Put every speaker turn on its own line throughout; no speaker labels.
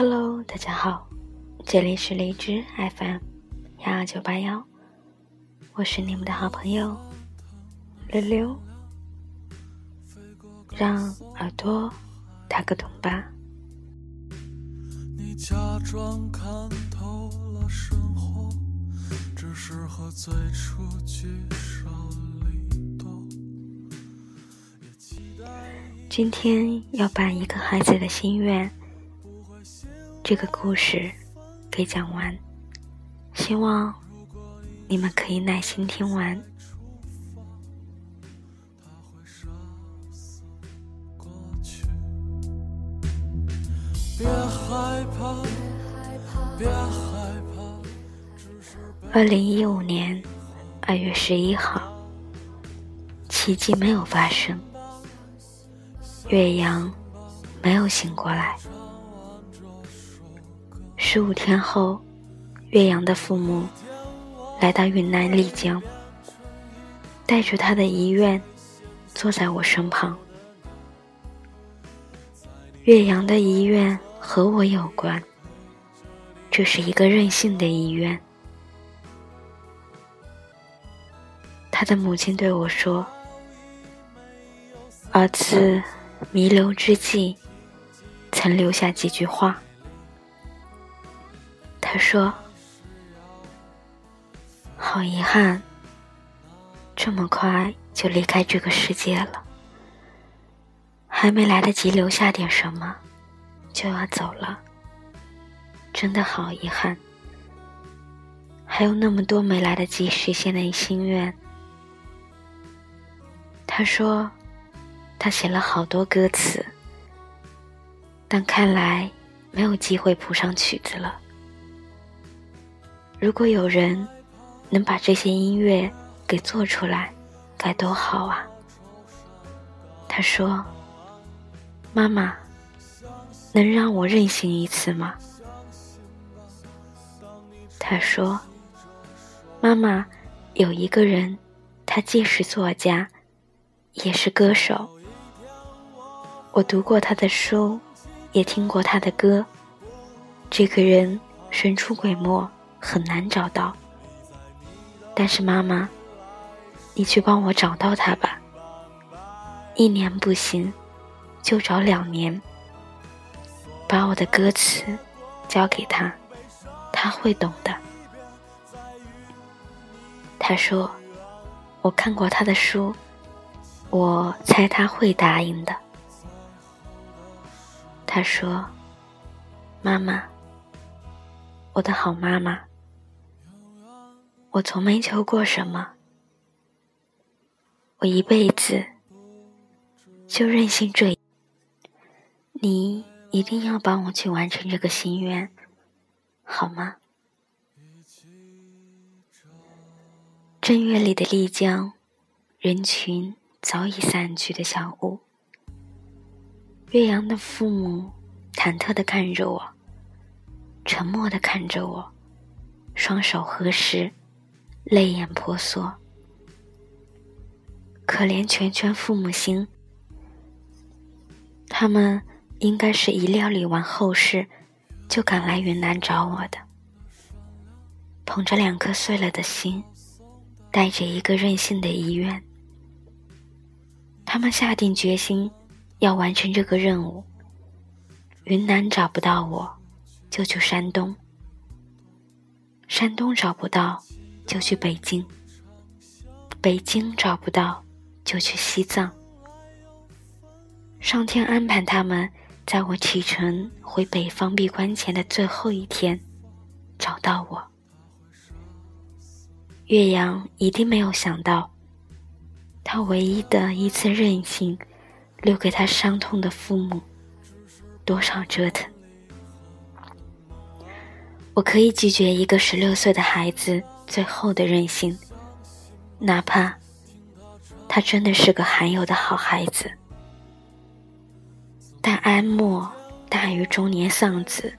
Hello，大家好，这里是荔枝 FM 幺二九八幺，我是你们的好朋友溜溜，让耳朵打个盹吧。你假装看透了生活，只适合最初聚少离多。今天要把一个孩子的心愿。这个故事给讲完，希望你们可以耐心听完。二零一五年二月十一号，奇迹没有发生，岳阳没有醒过来。十五天后，岳阳的父母来到云南丽江，带着他的遗愿，坐在我身旁。岳阳的遗愿和我有关，这是一个任性的遗愿。他的母亲对我说：“儿子弥留之际，曾留下几句话。”他说：“好遗憾，这么快就离开这个世界了，还没来得及留下点什么，就要走了，真的好遗憾。还有那么多没来得及实现的心愿。”他说：“他写了好多歌词，但看来没有机会谱上曲子了。”如果有人能把这些音乐给做出来，该多好啊！他说：“妈妈，能让我任性一次吗？”他说：“妈妈，有一个人，他既是作家，也是歌手。我读过他的书，也听过他的歌。这个人神出鬼没。”很难找到，但是妈妈，你去帮我找到他吧。一年不行，就找两年。把我的歌词交给他，他会懂的。他说：“我看过他的书，我猜他会答应的。”他说：“妈妈，我的好妈妈。”我从没求过什么，我一辈子就任性这，你一定要帮我去完成这个心愿，好吗？正月里的丽江，人群早已散去的小屋，岳阳的父母忐忑的看着我，沉默的看着我，双手合十。泪眼婆娑，可怜全全父母心。他们应该是一料理完后事，就赶来云南找我的，捧着两颗碎了的心，带着一个任性的遗愿。他们下定决心要完成这个任务。云南找不到我，就去山东；山东找不到。就去北京，北京找不到，就去西藏。上天安排他们在我启程回北方闭关前的最后一天找到我。岳阳一定没有想到，他唯一的一次任性，留给他伤痛的父母多少折腾。我可以拒绝一个十六岁的孩子。最后的任性，哪怕他真的是个罕有的好孩子，但哀莫大于中年丧子。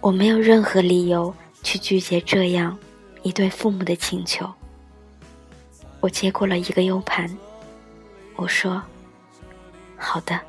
我没有任何理由去拒绝这样一对父母的请求。我接过了一个 U 盘，我说：“好的。”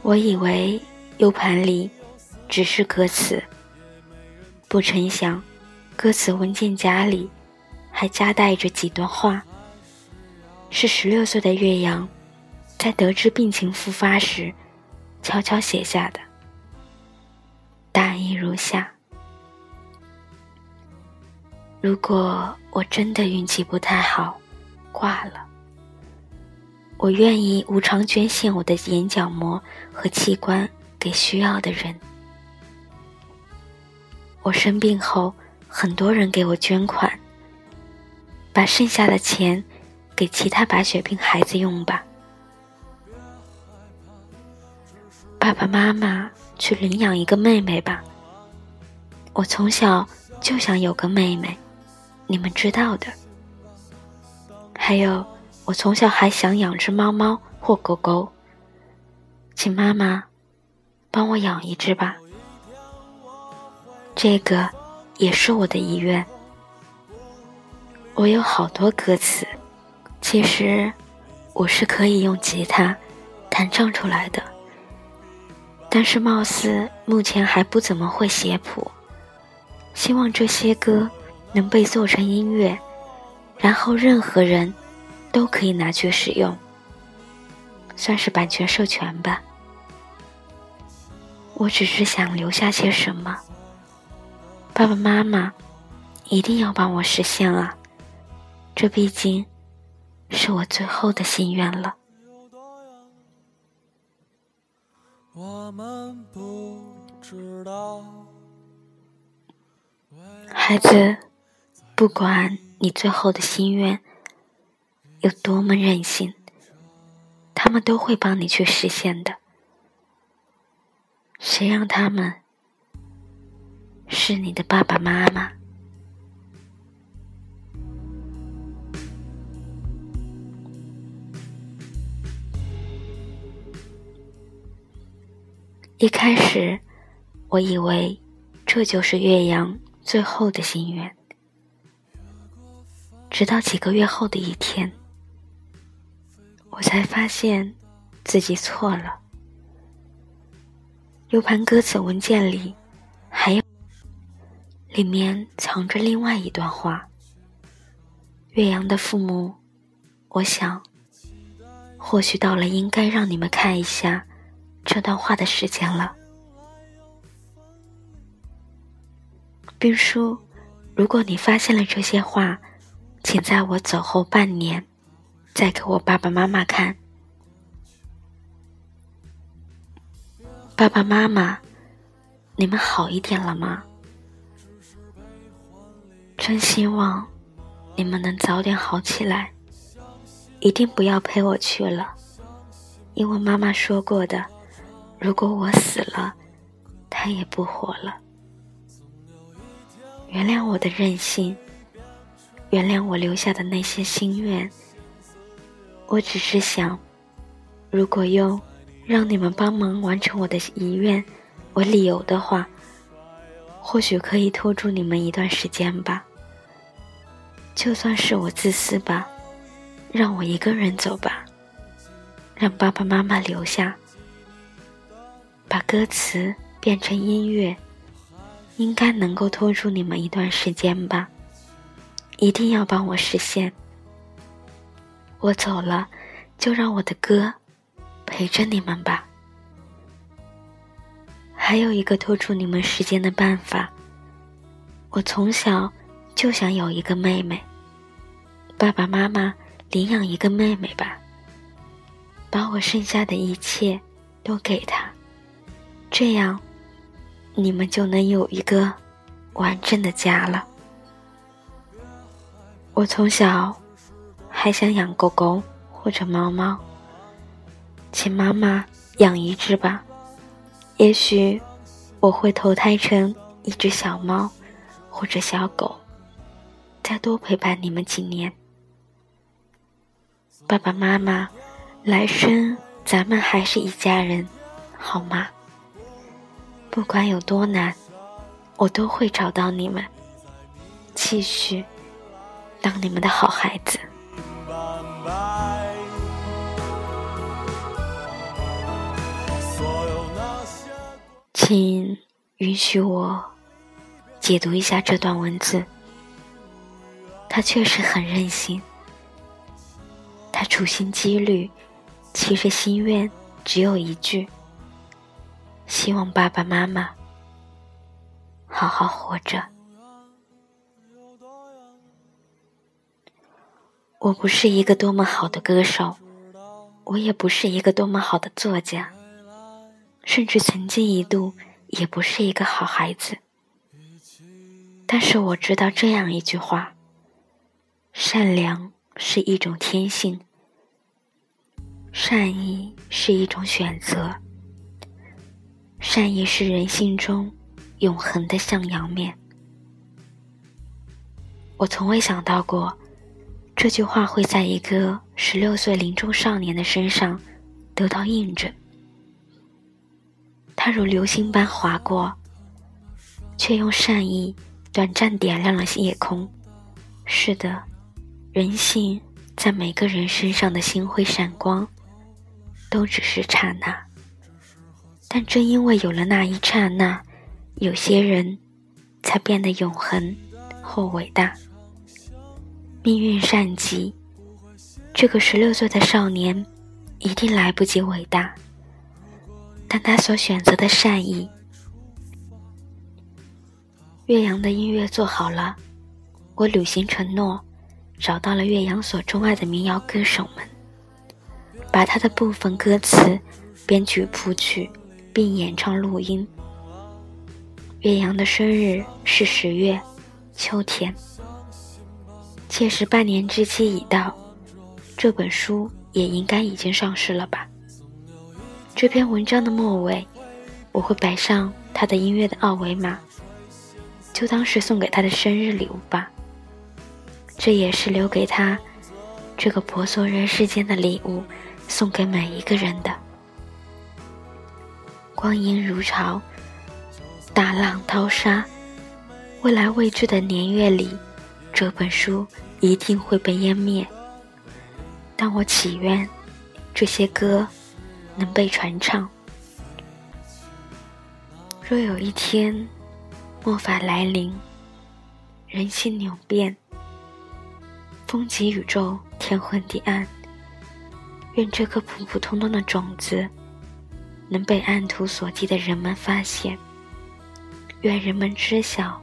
我以为 U 盘里只是歌词，不成想，歌词文件夹里还夹带着几段话，是十六岁的岳阳在得知病情复发时悄悄写下的。大意如下：如果我真的运气不太好，挂了，我愿意无偿捐献我的眼角膜和器官给需要的人。我生病后，很多人给我捐款，把剩下的钱给其他白血病孩子用吧。爸爸妈妈。去领养一个妹妹吧。我从小就想有个妹妹，你们知道的。还有，我从小还想养只猫猫或狗狗，请妈妈帮我养一只吧。这个也是我的遗愿。我有好多歌词，其实我是可以用吉他弹唱出来的。但是貌似目前还不怎么会写谱，希望这些歌能被做成音乐，然后任何人都可以拿去使用，算是版权授权吧。我只是想留下些什么，爸爸妈妈一定要帮我实现啊！这毕竟是我最后的心愿了。孩子，不管你最后的心愿有多么任性，他们都会帮你去实现的。谁让他们是你的爸爸妈妈？一开始，我以为这就是岳阳最后的心愿。直到几个月后的一天，我才发现自己错了。U 盘歌词文件里，里面藏着另外一段话。岳阳的父母，我想，或许到了应该让你们看一下。这段话的时间了，冰叔，如果你发现了这些话，请在我走后半年，再给我爸爸妈妈看。爸爸妈妈，你们好一点了吗？真希望你们能早点好起来，一定不要陪我去了，因为妈妈说过的。如果我死了，他也不活了。原谅我的任性，原谅我留下的那些心愿。我只是想，如果用让你们帮忙完成我的遗愿为理由的话，或许可以拖住你们一段时间吧。就算是我自私吧，让我一个人走吧，让爸爸妈妈留下。把歌词变成音乐，应该能够拖住你们一段时间吧。一定要帮我实现。我走了，就让我的歌陪着你们吧。还有一个拖住你们时间的办法，我从小就想有一个妹妹。爸爸妈妈领养一个妹妹吧，把我剩下的一切都给她。这样，你们就能有一个完整的家了。我从小还想养狗狗或者猫猫，请妈妈养一只吧。也许我会投胎成一只小猫或者小狗，再多陪伴你们几年。爸爸妈妈，来生咱们还是一家人，好吗？不管有多难，我都会找到你们，继续当你们的好孩子。请允许我解读一下这段文字。他确实很任性，他处心积虑，其实心愿只有一句：希望爸爸妈妈好好活着。我不是一个多么好的歌手，我也不是一个多么好的作家，甚至曾经一度也不是一个好孩子。但是我知道这样一句话。善良是一种天性，善意是一种选择，善意是人性中永恒的向阳面。我从未想到过，这句话会在一个十六岁林中少年的身上得到印证。他如流星般划过，却用善意短暂点亮了夜空。是的。人性在每个人身上的星辉闪光，都只是刹那。但正因为有了那一刹那，有些人才变得永恒或伟大。命运善极，这个十六岁的少年一定来不及伟大，但他所选择的善意。岳阳的音乐做好了，我履行承诺。找到了岳阳所钟爱的民谣歌手们，把他的部分歌词编曲谱曲，并演唱录音。岳阳的生日是十月，秋天。届时半年之期已到，这本书也应该已经上市了吧？这篇文章的末尾，我会摆上他的音乐的二维码，就当是送给他的生日礼物吧。这也是留给他这个婆娑人世间的礼物，送给每一个人的。光阴如潮，大浪淘沙，未来未知的年月里，这本书一定会被湮灭。但我祈愿这些歌能被传唱。若有一天末法来临，人心扭变。风极宇宙，天昏地暗。愿这颗普普通通的种子，能被按图索骥的人们发现。愿人们知晓，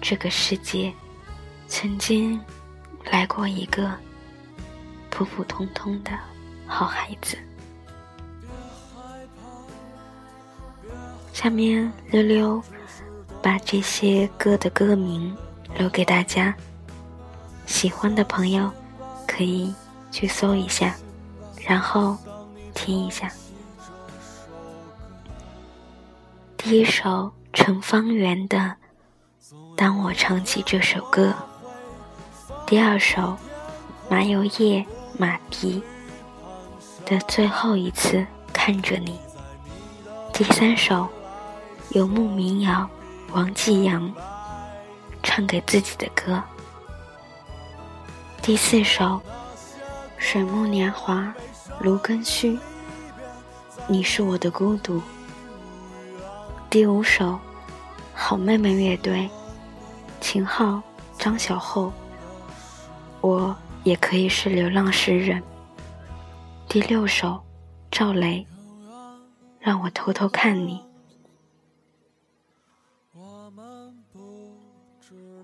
这个世界曾经来过一个普普通通的好孩子。下面溜溜把这些歌的歌名留给大家。喜欢的朋友可以去搜一下，然后听一下。第一首陈方圆的《当我唱起这首歌》，第二首麻油叶马蹄的《最后一次看着你》，第三首游牧民谣王继阳唱给自己的歌。第四首《水木年华》，卢庚戌。你是我的孤独。第五首《好妹妹乐队》，秦昊、张小厚。我也可以是流浪诗人。第六首赵雷，让我偷偷看你。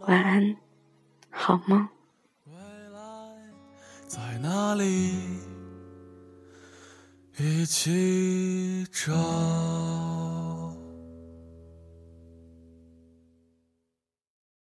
晚安，好梦。
在哪里一起找？